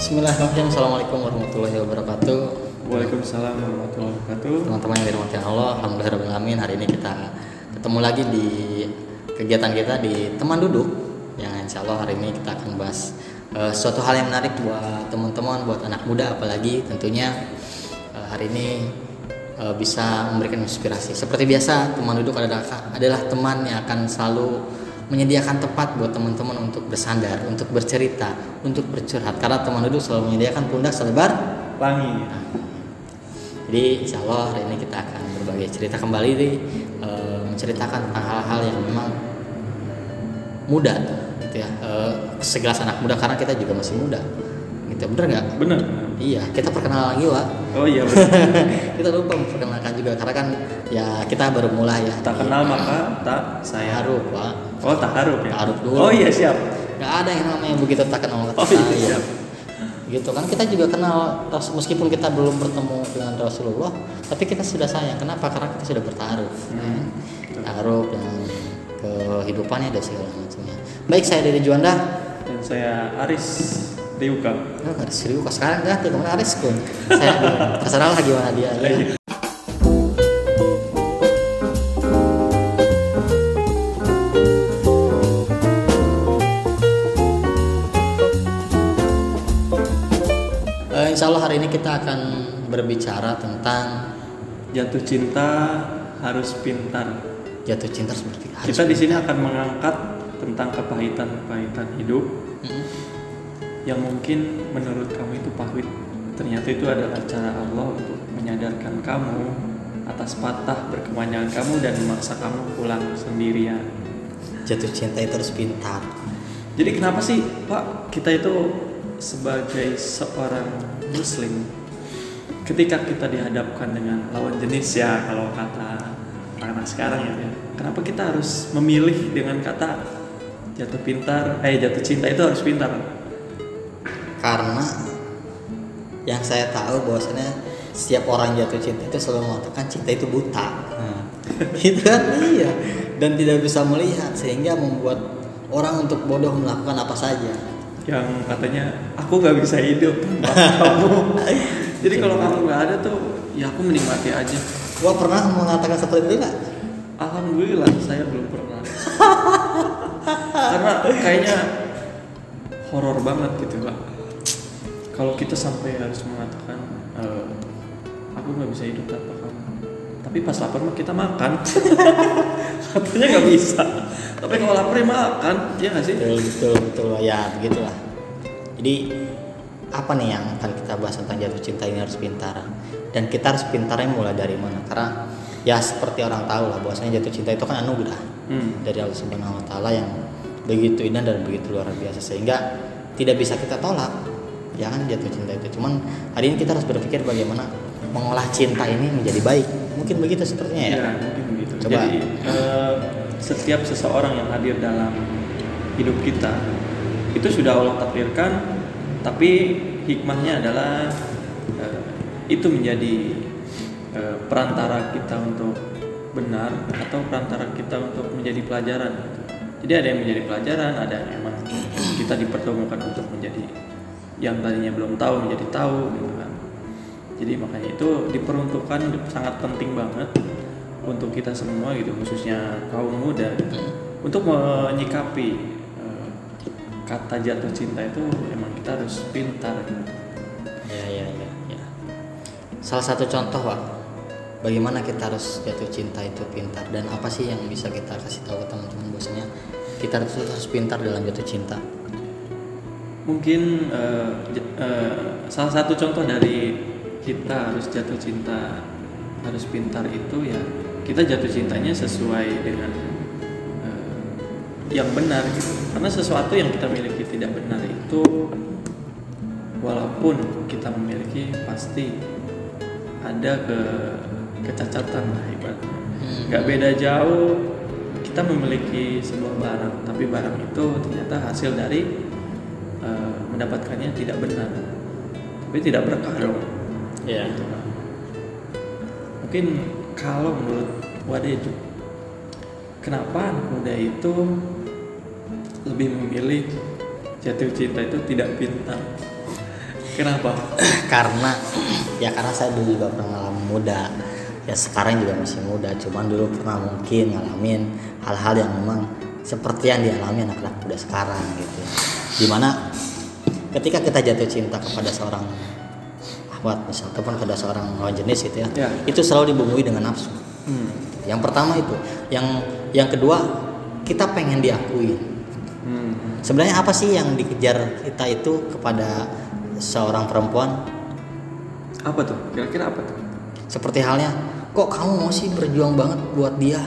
Bismillahirrahmanirrahim. Assalamualaikum warahmatullahi wabarakatuh. Waalaikumsalam warahmatullahi wabarakatuh. Teman-teman yang dirahmati Allah, alhamdulillahirobbilalamin. Hari ini kita ketemu lagi di kegiatan kita di teman duduk. Yang insya Allah hari ini kita akan bahas uh, suatu hal yang menarik buat teman-teman, buat anak muda, apalagi tentunya uh, hari ini uh, bisa memberikan inspirasi. Seperti biasa, teman duduk adalah adalah teman yang akan selalu menyediakan tempat buat teman-teman untuk bersandar, untuk bercerita, untuk bercurhat. Karena teman duduk selalu menyediakan pundak selebar Langit. Jadi insya Allah hari ini kita akan berbagi cerita kembali nih, e, menceritakan tentang hal-hal yang memang muda, gitu ya. E, segelas anak muda karena kita juga masih muda, gitu. Bener nggak? Benar. Iya, kita perkenalan lagi Wak. Oh iya kita lupa memperkenalkan juga karena kan ya kita baru mulai ya. tak di- kenal maka tak saya. Taruh, Pak. Oh tak harup ya. Taruh dulu. Oh iya siap. Gak ada yang namanya begitu tak kenal maka Oh iya sayang. siap. gitu kan kita juga kenal meskipun kita belum bertemu dengan Rasulullah tapi kita sudah sayang kenapa karena kita sudah bertaruh Hmm. taruh dengan kehidupannya dan segala macamnya baik saya dari Juanda Dan saya Aris Riuka. oh, Aris Riu kok sekarang ganti ke mana Aris kun saya terserah lah gimana dia ya. Hari ini kita akan berbicara tentang Jatuh cinta harus pintar. jatuh cinta seperti harus Kita di sini akan mengangkat tentang kepahitan-kepahitan hidup Mm-mm. yang mungkin menurut kamu itu pahit. Ternyata itu adalah cara Allah untuk menyadarkan kamu atas patah berkepanjangan kamu dan memaksa kamu pulang sendirian. jatuh cinta itu harus pintar Jadi kenapa sih Pak kita itu sebagai seorang Muslim ketika kita dihadapkan dengan lawan jenis ya kalau kata anak sekarang ya, ya, kenapa kita harus memilih dengan kata jatuh pintar eh jatuh cinta itu harus pintar? Karena yang saya tahu bahwasanya setiap orang jatuh cinta itu selalu mengatakan cinta itu buta. Gitu kan iya. Dan tidak bisa melihat sehingga membuat orang untuk bodoh melakukan apa saja yang katanya aku nggak bisa hidup tanpa kamu. Jadi kalau kamu nggak ada tuh ya aku menikmati aja. Gua pernah mengatakan seperti itu nggak? Alhamdulillah saya belum pernah. Karena kayaknya horor banget gitu pak kalau kita sampai harus mengatakan eh, aku nggak bisa hidup tanpa kamu. Tapi pas lapar mah kita makan. Katanya nggak bisa. Tapi kalau lapar ya makan ya nggak sih? Betul betul betul. Ya begitulah jadi apa nih yang akan kita bahas tentang jatuh cinta ini harus pintar? Dan kita harus pintarnya mulai dari mana? Karena ya seperti orang tahu lah bahwasanya jatuh cinta itu kan anugerah. Hmm. dari Allah Subhanahu Wa Taala yang begitu indah dan begitu luar biasa. Sehingga tidak bisa kita tolak. Ya kan jatuh cinta itu. Cuman hari ini kita harus berpikir bagaimana mengolah cinta ini menjadi baik. Mungkin begitu sepertinya ya, Ya, mungkin begitu. Coba. Jadi eh, setiap seseorang yang hadir dalam hidup kita itu sudah Allah takdirkan, tapi hikmahnya adalah eh, itu menjadi eh, perantara kita untuk benar atau perantara kita untuk menjadi pelajaran. Jadi ada yang menjadi pelajaran, ada yang memang kita dipertemukan untuk menjadi yang tadinya belum tahu menjadi tahu gitu kan. Jadi makanya itu diperuntukkan sangat penting banget untuk kita semua gitu khususnya kaum muda untuk menyikapi kata jatuh cinta itu emang kita harus pintar gitu. ya ya ya, ya. salah satu contoh pak bagaimana kita harus jatuh cinta itu pintar dan apa sih yang bisa kita kasih tahu ke teman-teman bahwasanya kita harus harus pintar dalam jatuh cinta Mungkin j- eh, salah satu contoh dari kita harus jatuh cinta harus pintar itu ya kita jatuh cintanya sesuai dengan yang benar gitu. Karena sesuatu yang kita miliki tidak benar itu walaupun kita memiliki pasti ada ke kecacatan lah ibaratnya. Hmm. Gak beda jauh kita memiliki sebuah barang tapi barang itu ternyata hasil dari eh, mendapatkannya tidak benar tapi tidak berkah dong gitu kan. mungkin kalau menurut Wadeju kenapa anak muda itu lebih memilih jatuh cinta itu tidak pintar Kenapa? karena ya karena saya dulu juga pernah ngalamin muda ya sekarang juga masih muda cuman dulu pernah mungkin ngalamin hal-hal yang memang seperti yang dialami anak-anak muda sekarang gitu di mana ketika kita jatuh cinta kepada seorang ahwat misal ataupun kepada seorang lawan jenis gitu ya, Ya. itu selalu dibumbui dengan nafsu Hmm. yang pertama itu yang yang kedua kita pengen diakui Hmm. sebenarnya apa sih yang dikejar kita itu kepada seorang perempuan Apa tuh? Kira-kira apa tuh? seperti halnya kok kamu mau sih berjuang banget buat dia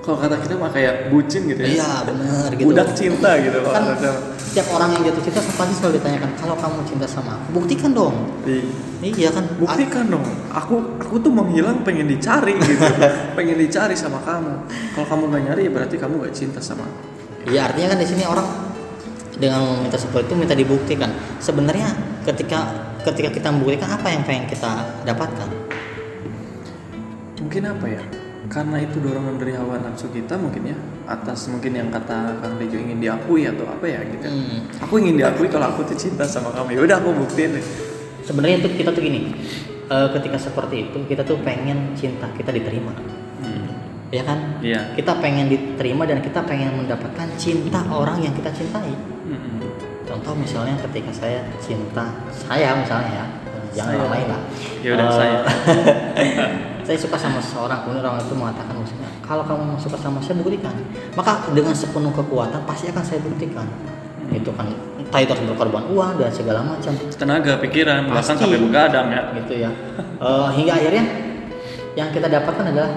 Kalau kata kita mah kayak bucin gitu ya. iya bener gitu Budak cinta gitu kan kata. setiap orang yang jatuh cinta pasti selalu ditanyakan kalau kamu cinta sama aku buktikan dong Iya. iya kan Buktikan dong. Aku aku tuh menghilang pengen dicari gitu. pengen dicari sama kamu. Kalau kamu nggak nyari ya berarti kamu nggak cinta sama aku. Iya artinya kan di sini orang dengan meminta seperti itu minta dibuktikan. Sebenarnya ketika ketika kita membuktikan apa yang pengen kita dapatkan? Mungkin apa ya? Karena itu dorongan dari hawa nafsu kita mungkin ya atas mungkin yang kata Kang Dejo ingin diakui atau apa ya gitu. Hmm. Aku ingin diakui kalau aku tuh cinta sama kamu. Ya udah aku buktiin. Sebenarnya itu kita tuh gini, eh, ketika seperti itu kita tuh pengen cinta kita diterima. Ya kan? Iya. Kita pengen diterima dan kita pengen mendapatkan cinta orang yang kita cintai. Hmm. Contoh misalnya ketika saya cinta saya misalnya ya, jangan Saya. orang lain lah. Ya udah, Eh, saya. saya suka sama seseorang kemudian orang itu mengatakan maksudnya kalau kamu suka sama saya buktikan maka dengan sepenuh kekuatan pasti akan saya buktikan itu kan entah itu harus berkorban uang dan segala macam Tenaga, pikiran, bahkan Pasti. sampai begadang ya. gitu ya Eh, hingga akhirnya yang kita dapatkan adalah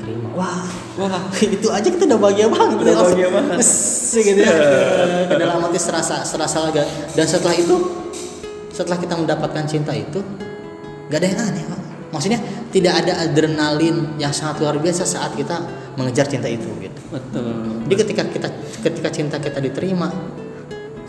terima. Wah Wah, itu aja kita udah bahagia banget. Udah bahagia banget. Gitu ya. Ke- ke dalam hati serasa serasa lega. Dan setelah itu setelah kita mendapatkan cinta itu gak ada yang aneh pak. Maksudnya tidak ada adrenalin yang sangat luar biasa saat kita mengejar cinta itu gitu. Betul. jadi ketika kita ketika cinta kita diterima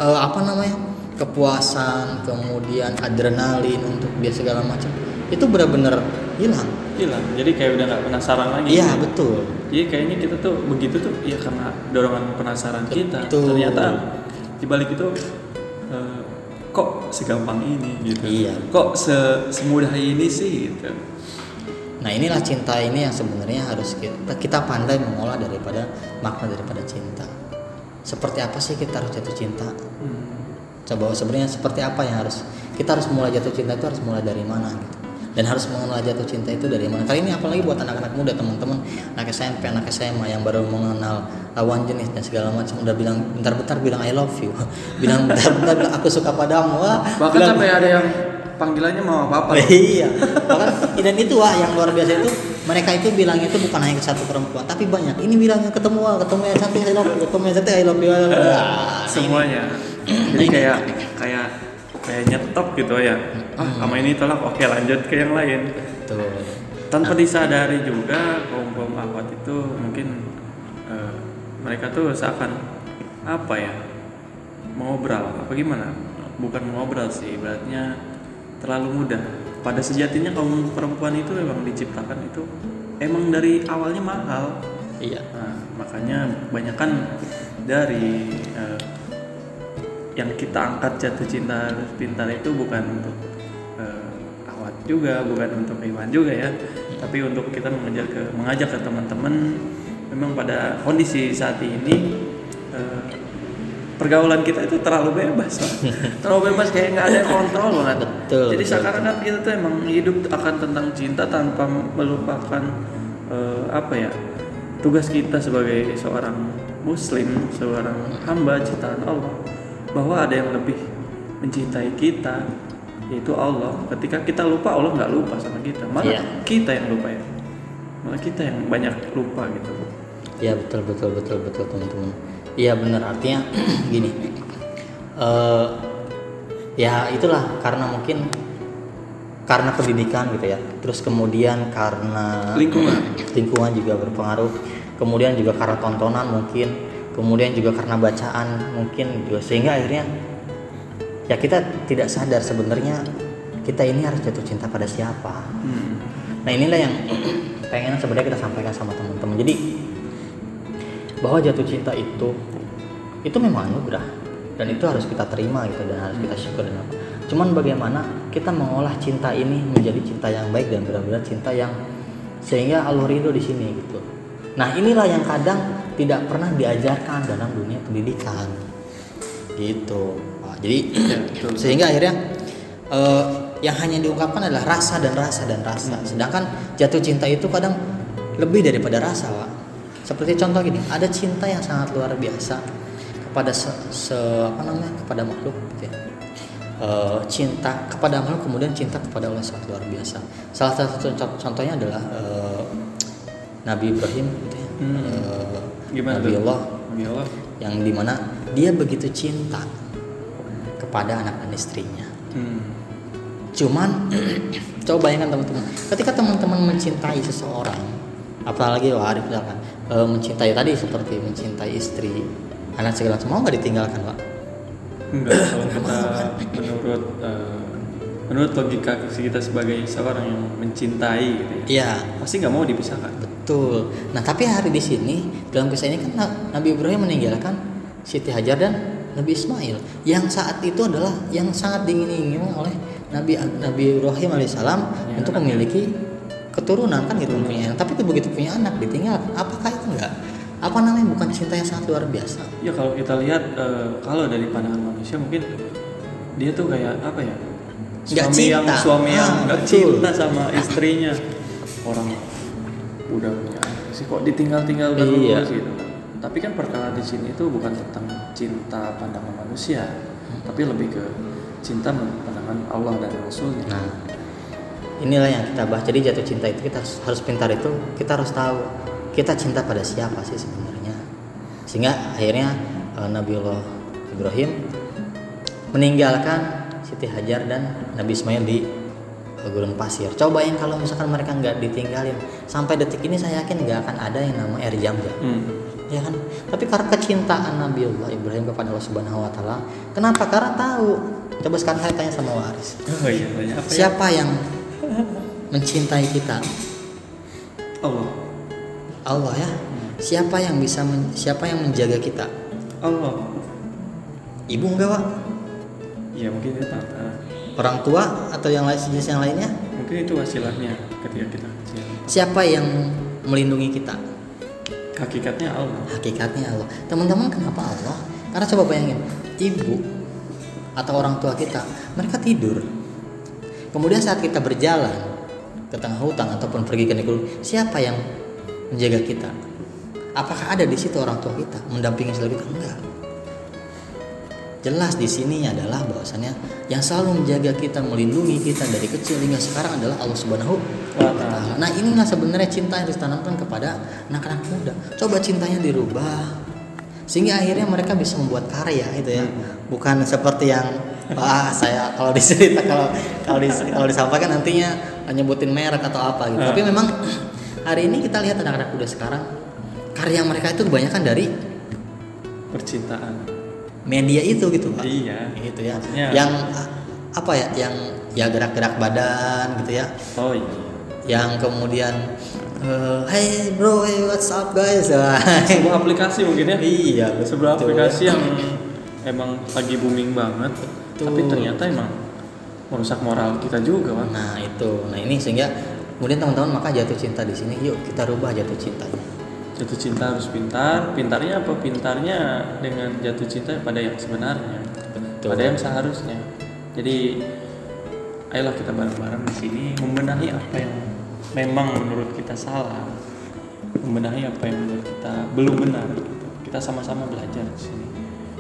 eh, apa namanya kepuasan kemudian adrenalin untuk dia segala macam itu benar-benar hilang Hilang. Jadi kayak udah nggak penasaran lagi. iya betul Jadi kayaknya kita tuh begitu tuh ya karena dorongan penasaran kita. Betul. Ternyata di balik itu eh, kok segampang ini gitu. Iya. Kok se semudah ini sih gitu. Nah inilah cinta ini yang sebenarnya harus kita, kita pandai mengolah daripada makna daripada cinta. Seperti apa sih kita harus jatuh cinta? Hmm. Coba sebenarnya seperti apa yang harus kita harus mulai jatuh cinta itu harus mulai dari mana gitu. Dan harus mengenal jatuh cinta itu dari mana. Kali ini apalagi buat anak-anak muda teman-teman, anak SMP, anak SMA yang baru mengenal lawan jenis dan segala macam udah bilang bentar-bentar bilang I love you, bilang bentar-bentar bilang aku suka padamu. Wah, Bahkan bilang- sampai ada yang panggilannya mau apa-apa. iya bahkan dan itu wah yang luar biasa itu mereka itu bilangnya itu bukan hanya ke satu perempuan tapi banyak ini bilangnya ketemu ketemu yang cantik I love you ketemu yang cantik I love you ini. Semuanya. Jadi kayak kayak kayak nyetop gitu ya. Ah, sama ini tolak oke lanjut ke yang lain. Tuh. tanpa disadari juga kaum kaum akhwat itu mungkin eh, mereka tuh seakan apa ya mengobrol apa gimana? Bukan mengobrol sih ibaratnya terlalu mudah. Pada sejatinya kaum perempuan itu memang diciptakan itu emang dari awalnya mahal. Iya. Nah, makanya banyakan dari eh, yang kita angkat jatuh cinta pintar itu bukan untuk juga, bukan untuk Iwan juga ya, tapi untuk kita mengejar ke mengajak ke teman-teman memang pada kondisi saat ini eh, pergaulan kita itu terlalu bebas, Pak. terlalu bebas kayak nggak ada kontrol banget. Betul, Jadi betul, sekarang kan kita tuh emang hidup akan tentang cinta tanpa melupakan eh, apa ya tugas kita sebagai seorang muslim, seorang hamba ciptaan Allah bahwa ada yang lebih mencintai kita yaitu Allah. Ketika kita lupa Allah nggak lupa sama kita, malah Iya. kita yang lupa ya, malah kita yang banyak lupa gitu. iya betul betul betul betul teman-teman. Iya benar artinya gini. Eh ya itulah. Karena mungkin karena pendidikan gitu ya. Terus kemudian karena Lingkungan. lingkungan juga berpengaruh. Kemudian juga karena tontonan mungkin. Kemudian juga karena bacaan mungkin juga. Sehingga akhirnya ya kita tidak sadar sebenarnya kita ini harus jatuh cinta pada siapa. Hmm. nah inilah yang pengen sebenarnya kita sampaikan sama teman-teman. Jadi bahwa jatuh cinta itu itu memang anugerah dan itu harus kita terima gitu dan harus kita syukur dan apa. Cuman bagaimana kita mengolah cinta ini menjadi cinta yang baik dan benar-benar cinta yang sehingga Allah ridho di sini gitu. Nah inilah yang kadang tidak pernah diajarkan dalam dunia pendidikan. Gitu. Jadi sehingga akhirnya eh, yang hanya diungkapkan adalah rasa dan rasa dan rasa sedangkan jatuh cinta itu kadang lebih daripada rasa Pak. seperti contoh gini ada cinta yang sangat luar biasa kepada se, se- apa namanya kepada makhluk gitu ya. Eh, cinta kepada makhluk kemudian cinta kepada Allah sangat luar biasa salah satu contoh- contohnya adalah eh, Nabi Ibrahim gitu ya. Hmm. Gimana Nabi? Allah Nabi Allah. yang di mana dia begitu cinta kepada anak dan istrinya. Hmm. cuman coba bayangkan teman-teman ketika teman-teman mencintai seseorang apalagi Wak Arif misalkan eh, mencintai tadi seperti mencintai istri anak segala mau nggak ditinggalkan Pak? Enggak, kalau kita menurut eh, menurut logika kita sebagai seorang yang mencintai gitu ya, iya. pasti nggak mau dipisahkan. betul. Nah tapi hari di sini dalam kisah ini kan Na- Nabi Ibrahim meninggalkan Siti Hajar dan Nabi Ismail yang saat itu adalah yang sangat diingini oleh Nabi Nabi Ibrahim alaihissalam Ya, untuk anaknya. memiliki keturunan kan gitu punya tapi itu begitu punya anak ditinggalkan apakah itu enggak apa namanya bukan cinta yang sangat luar biasa Ya kalau kita lihat eh, kalau dari pandangan manusia mungkin dia tuh kayak apa ya? Nggak Suami yang cinta. suami yang Ah, nggak betul. cinta sama istrinya. Orang udah punya anak sih kok ditinggal-tinggal terus Iya. gitu. Tapi kan perkara di sini itu bukan tentang cinta pandangan manusia, tapi lebih ke cinta pandangan Allah dan Rasulnya. Nah, inilah yang kita bahas. Jadi jatuh cinta itu kita harus, harus pintar itu kita harus tahu kita cinta pada siapa sih sebenarnya. Sehingga akhirnya eh, Nabiullah Ibrahim meninggalkan Siti Hajar dan Nabi Ismail di gurun pasir. Coba yang kalau misalkan mereka nggak ditinggalin sampai detik ini saya yakin nggak akan ada yang nama air jam-jam Hmm. Ya kan? Tapi karena kecintaan Nabiullah Ibrahim kepada Allah Subhanahu wa taala kenapa? Karena tahu. Coba sekarang saya tanya sama Waris. Oh iya, apa ya? siapa yang mencintai kita? Allah. Allah ya? Siapa yang bisa men- siapa yang menjaga kita? Allah. ibu enggak pak? Ya mungkin itu tata. orang tua atau yang lain sejenis yang lainnya? Mungkin itu wasilahnya ketika kita kecil. siapa yang melindungi kita Hakikatnya Allah. hakikatnya Allah. Teman-teman kenapa Allah? Karena coba bayangin ibu atau orang tua kita mereka tidur. Kemudian saat kita berjalan ke tengah hutan ataupun pergi ke negeri siapa yang menjaga kita? Apakah ada di situ orang tua kita mendampingi selalu kita? Enggak jelas di sini adalah bahwasannya yang selalu menjaga kita melindungi kita dari kecil hingga sekarang adalah Allah Subhanahu Wa ta'ala. Nah inilah sebenarnya cinta yang ditanamkan kepada anak-anak muda. Coba cintanya dirubah sehingga akhirnya mereka bisa membuat karya itu ya. Bukan seperti yang wah saya kalau dicerita kalau kalau dis- kalau disampaikan nantinya nyebutin merek atau apa gitu. Tapi memang hari ini kita lihat anak-anak muda sekarang karya mereka itu kebanyakan dari Percintaan. Media itu gitu pak. Iya. Gitu ya. Maksudnya- Yang apa ya? Yang ya gerak-gerak badan gitu ya. Oh iya. yang kemudian eh, hey bro hey what's up guys Wah, Sebuah aplikasi mungkin ya. iya Sebuah betul. aplikasi yang emang lagi booming banget. Tapi ternyata emang merusak moral kita juga, Pak. nah itu nah ini sehingga kemudian teman-teman maka jatuh cinta di sini yuk kita rubah jatuh cintanya Jatuh cinta harus pintar. Pintarnya apa? Pintarnya dengan jatuh cinta pada yang sebenarnya. Betul. Pada yang seharusnya. Jadi ayolah kita bareng-bareng di sini membenahi apa yang memang menurut kita salah. Membenahi apa yang menurut kita belum benar. gitu. Kita sama-sama belajar di sini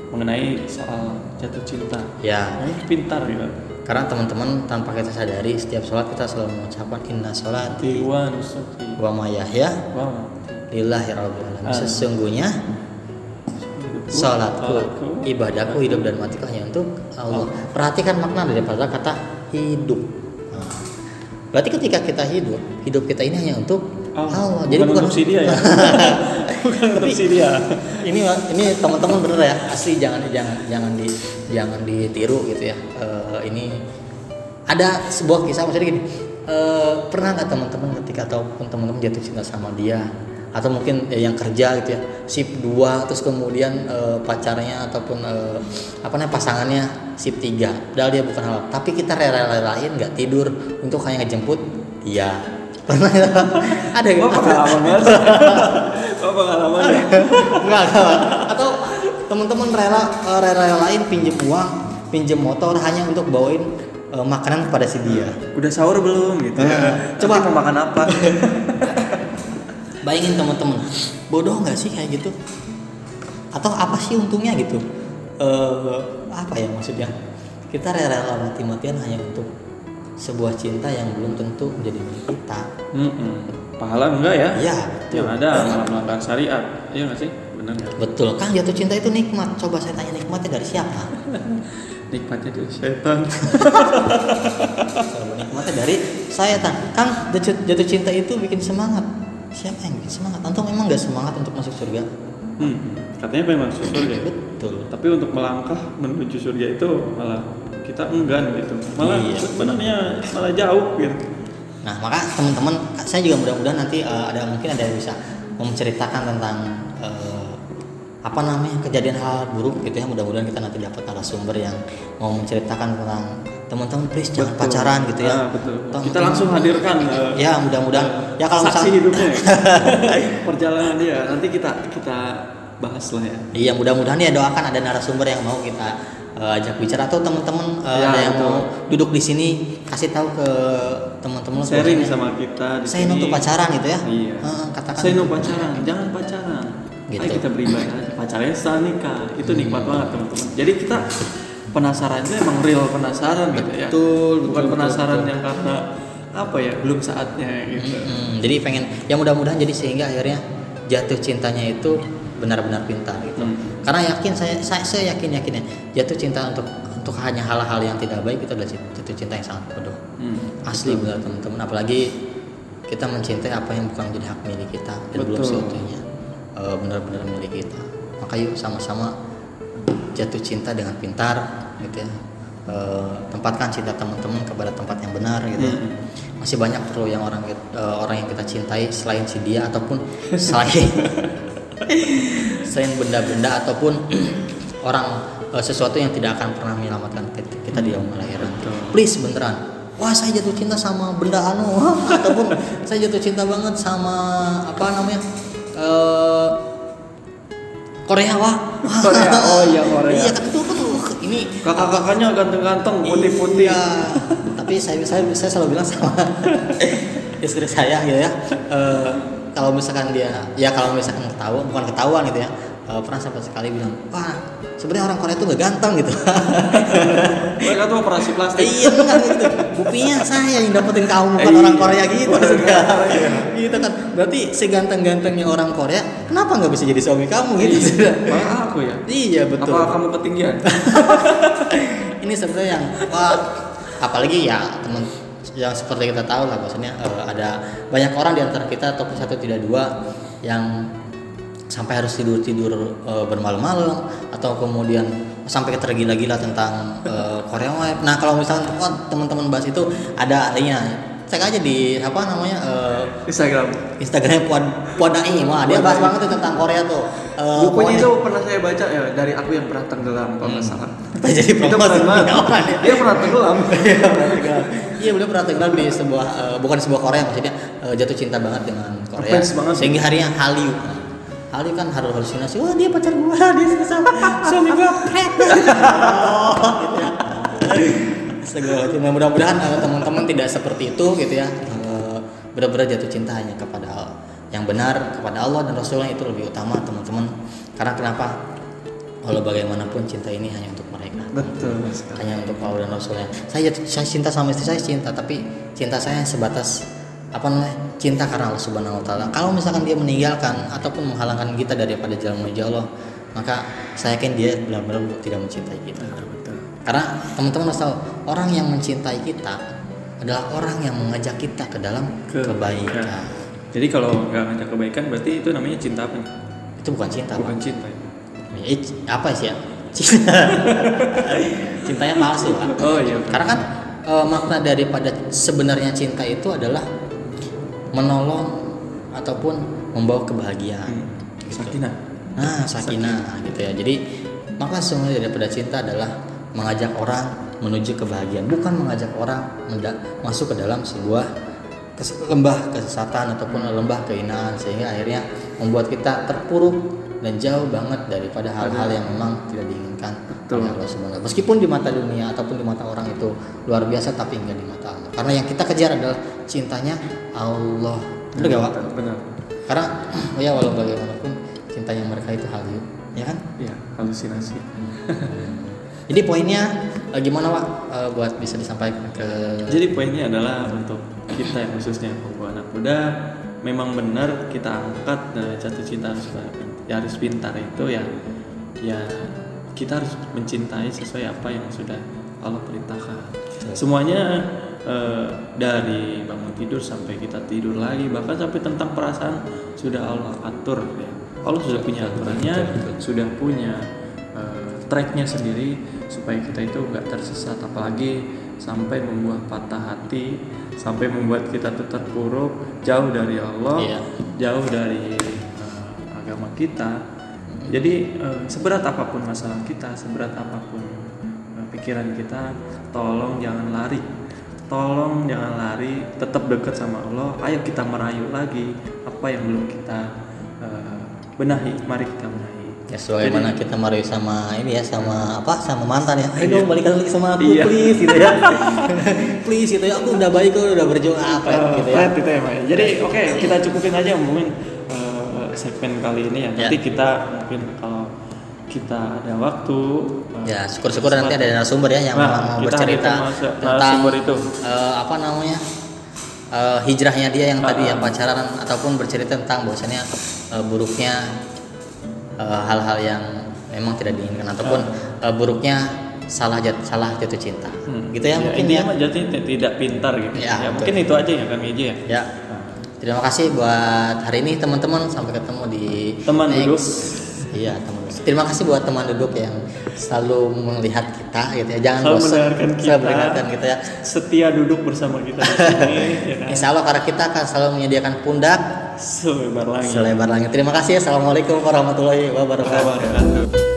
mengenai soal jatuh cinta. ya Nah, pintar ya. karena teman-teman tanpa kita sadari setiap sholat kita selalu mengucapkan inna sholati Wa nusuki wa ma yahya wa mati. Lillahi rabbil alamin Ah. sesungguhnya Salatku, ibadahku, hidup dan matiku hanya untuk Allah. Perhatikan makna daripada kata hidup. Nah, berarti ketika kita hidup, hidup kita ini hanya untuk Allah. Allah. Bukan untuk si dia ya. bukan untuk si dia. ini ini teman-teman bener ya, asli jangan jangan jangan di jangan ditiru gitu ya. Eh, ini ada sebuah kisah maksudnya gini. eh, pernah nggak teman-teman ketika ataupun teman-teman jatuh cinta sama dia atau mungkin eh, yang kerja gitu ya sip 2 terus kemudian eh, pacarnya ataupun eh, apa namanya pasangannya sip 3 padahal dia bukan halal tapi kita rela-relain nggak tidur untuk hanya ngejemput dia pernah ya? ada Oh gitu pengalaman ya? Oh pengalaman ya? Enggak, enggak. Atau teman-teman rela eh, rela-relain pinjem uang, pinjem motor hanya untuk bawain makanan kepada si dia. Udah sahur belum gitu ya? Coba. Coba mau makan apa? Bayangin teman-teman, bodoh nggak sih kayak gitu? Atau apa sih untungnya gitu? Eh, apa ya maksudnya? Kita rela-rela mati-matian hanya untuk sebuah cinta yang belum tentu menjadi milik kita. Mm-mm. Pahala enggak ya? Ya, Yang ada malah melanggar syariat. Iya nggak sih? Bener nggak? betul. Kan jatuh cinta itu nikmat. Coba saya tanya nikmatnya dari siapa? Nikmatnya dari setan. Nikmatnya dari saya tan kan jatuh, jatuh cinta itu bikin semangat siapa yang semangat antum memang nggak semangat untuk masuk surga Hmm. Katanya memang masuk surga. betul Tapi untuk melangkah menuju surga itu malah kita enggan gitu. Malah Iya. sebenarnya malah jauh gitu. nah maka teman-teman saya juga mudah-mudahan nanti eh, ada mungkin ada yang bisa menceritakan tentang eh, apa namanya kejadian hal buruk gitu ya mudah-mudahan kita nanti dapat narasumber yang mau menceritakan tentang teman-teman please jangan Betul. pacaran gitu ya Ah, betul. Toh, Kita langsung hadirkan eh, ya mudah-mudahan ya kalau saksi misalnya hidupnya perjalanan dia nanti kita kita bahas lah ya Iya mudah-mudahan ya doakan ada narasumber yang mau kita eh, ajak bicara atau teman-teman eh, Ya, ada yang betul. mau duduk di sini kasih tahu ke teman-teman sharing sama kita di saya sini. untuk pacaran gitu ya. iya Heeh, katakan. saya pacaran jangan pacaran Gitu. Ayo kita beribadah pacarnya setelah nikah itu nikmat banget teman-teman jadi kita penasaran itu emang real penasaran gitu ya Betul, bukan betul, penasaran betul, yang karena apa ya belum saatnya gitu Mm, jadi pengen ya mudah-mudahan jadi sehingga akhirnya jatuh cintanya itu benar-benar pintar gitu. Hmm. Karena yakin saya saya, saya yakin yakinnya jatuh cinta untuk untuk hanya hal-hal yang tidak baik itu adalah jatuh cinta yang sangat bodoh. Hmm. Asli benar teman-teman apalagi kita mencintai apa yang bukan menjadi hak milik kita dan belum Betul. seutuhnya eh, benar-benar milik kita. Maka yuk sama-sama jatuh cinta dengan pintar gitu ya. Eh, tempatkan cinta teman-teman kepada tempat yang benar gitu. ya. Mm-mm. Masih banyak perlu yang orang eh, orang yang kita cintai selain si dia ataupun selain selain benda-benda ataupun orang eh, sesuatu yang tidak akan pernah menyelamatkan kita, kita di yaumul akhirat. Betul. Please beneran. Wah saya jatuh cinta sama benda anu ataupun saya jatuh cinta banget sama apa namanya Korea wah. Korea, oh iya, Korea. Iya kan itu kan uh, ini kakak-kakaknya ganteng-ganteng putih-putih Iya. Tapi saya, saya saya selalu bilang sama istri saya gitu ya. eh, kalau misalkan dia ya kalau misalkan ketahuan bukan ketahuan gitu ya. Eh, pernah sampai sekali bilang, "Wah, sebenarnya orang Korea itu nggak ganteng gitu." mereka tuh operasi plastik iya enggak gitu. Buktinya saya yang dapetin kamu bukan Iya. orang Korea gitu. Iya. gitu kan. Berarti seganteng-gantengnya orang Korea, kenapa nggak bisa jadi suami kamu gitu? Iya. Malah aku ya iya betul. apa kamu ketinggian ini sebenarnya yang wah apalagi ya teman yang seperti kita tahu lah maksudnya eh, ada banyak orang di antara kita ataupun satu tidak dua yang sampai harus tidur tidur bermalam-malam atau kemudian sampai tergila-gila tentang eh, Korea Wave. Nah kalau misalnya oh, teman-teman bahas itu ada adanya cek aja di apa namanya eh, Instagram. Instagramnya Puan Puadai wah dia bahas banget tuh tentang Korea tuh. Eh, bukunya itu pernah saya baca ya dari aku yang pernah tenggelam kalau nggak salah. Jadi itu punya orang ya. dia pernah tenggelam. Iya beliau pernah tenggelam di sebuah eh, bukan sebuah Korea maksudnya eh, jatuh cinta banget dengan Korea. Banget. Sehingga harinya Hallyu. Hallyu kan harus halusinasi. Wah dia pacar gua, dia sama suami gua keren. Oh, gitu ya. Astagfirullahaladzim. Nah, mudah-mudahan eh, teman-teman tidak seperti itu gitu ya. Eh, benar-benar jatuh cinta hanya kepada yang benar kepada Allah dan Rasulnya itu lebih utama teman-teman. Karena kenapa? Walau bagaimanapun cinta ini hanya untuk mereka betul hanya untuk Allah dan Rasulnya. Saya saya cinta sama istri saya cinta, tapi cinta saya sebatas apa namanya cinta karena Allah Subhanahu Wa Taala. Kalau misalkan dia meninggalkan ataupun menghalangkan kita daripada jalan menuju Allah, maka saya yakin dia benar-benar tidak mencintai kita. betul Karena teman-teman harus tahu orang yang mencintai kita adalah orang yang mengajak kita ke dalam kebaikan. jadi kalau nggak ngajak kebaikan berarti itu namanya cinta apa? Itu bukan cinta, bukan Pak. cinta ya? Eh, c- apa sih ya? Cinta. Cintanya palsu, Pak. oh iya Karena kan e, makna daripada sebenarnya cinta itu adalah menolong ataupun membawa kebahagiaan Hmm. Sakinah. Nah, sakinah gitu ya. Jadi maka sesungguhnya daripada cinta adalah mengajak orang menuju kebahagiaan, bukan mengajak orang masuk ke dalam sebuah lembah kesesatan ataupun lembah kehinaan sehingga akhirnya membuat kita terpuruk dan jauh banget daripada hal-hal yang memang tidak diinginkan Betul. Allah Subhanahu Meskipun di mata dunia ataupun di mata orang itu luar biasa tapi enggak di mata Allah. Karena yang kita kejar adalah cintanya Allah. Benar gak, Pak? Benar. Karena ya walau bagaimanapun cintanya mereka itu halu, ya kan? Iya, halusinasi. Jadi poinnya eh, gimana Pak Eh, buat bisa disampaikan ke Jadi poinnya adalah untuk kita yang khususnya pembawa anak muda memang benar kita angkat jatuh cinta harus ya harus pintar itu ya ya kita harus mencintai sesuai apa yang sudah Allah perintahkan. Semuanya eh, dari bangun tidur sampai kita tidur lagi bahkan sampai tentang perasaan sudah Allah atur ya. Allah sudah punya aturannya, sudah punya eh, tracknya sendiri supaya kita itu nggak tersesat apalagi sampai membuat patah hati sampai membuat kita tetap terpuruk jauh dari Allah Iya. jauh dari eh, agama kita jadi eh, seberat apa pun masalah kita seberat apa pun eh, pikiran kita tolong jangan lari. Tolong jangan lari tetap dekat sama Allah. Ayo kita merayu lagi apa yang belum kita eh, benahi. Mari kita benahi. Ya sebagaimana kita marahi sama ini ya sama apa? Sama mantan ya. Ayo. Dong balikan lagi sama aku Iya. please gitu ya. Please gitu ya. Aku udah baik kok udah berjuang. Apa Eh, gitu ya. flat itu ya. Jadi oke kita cukupin aja mungkin segmen kali ini ya. Nanti Ya. kita mungkin kalau kita ada waktu eh, ya syukur-syukur nanti ada narasumber ya yang Nah, mau kita bercerita tentang itu. eh, apa namanya eh, hijrahnya dia yang tadi Ah, ya pacaran ataupun bercerita tentang bahwasanya eh, buruknya hal-hal yang memang tidak diinginkan ataupun eh, buruknya salah jat salah jatuh cinta hmm, gitu ya, mungkin intinya ya jadi tidak pintar gitu. Ya, Ya, betul. mungkin itu aja ya kami aja ya. ya terima kasih buat hari ini teman-teman sampai ketemu di Teman next. duduk. iya teman duduk terima kasih buat teman duduk yang selalu melihat kita gitu ya jangan Selalu bosan mendengarkan kita. selalu mendengarkan kita ya Setia duduk bersama kita di sini ya kan. Insya Allah karena kita akan selalu menyediakan pundak Selebar langit. selebar langit. Terima kasih. Assalamualaikum warahmatullahi wabarakatuh. Wabarakatuh.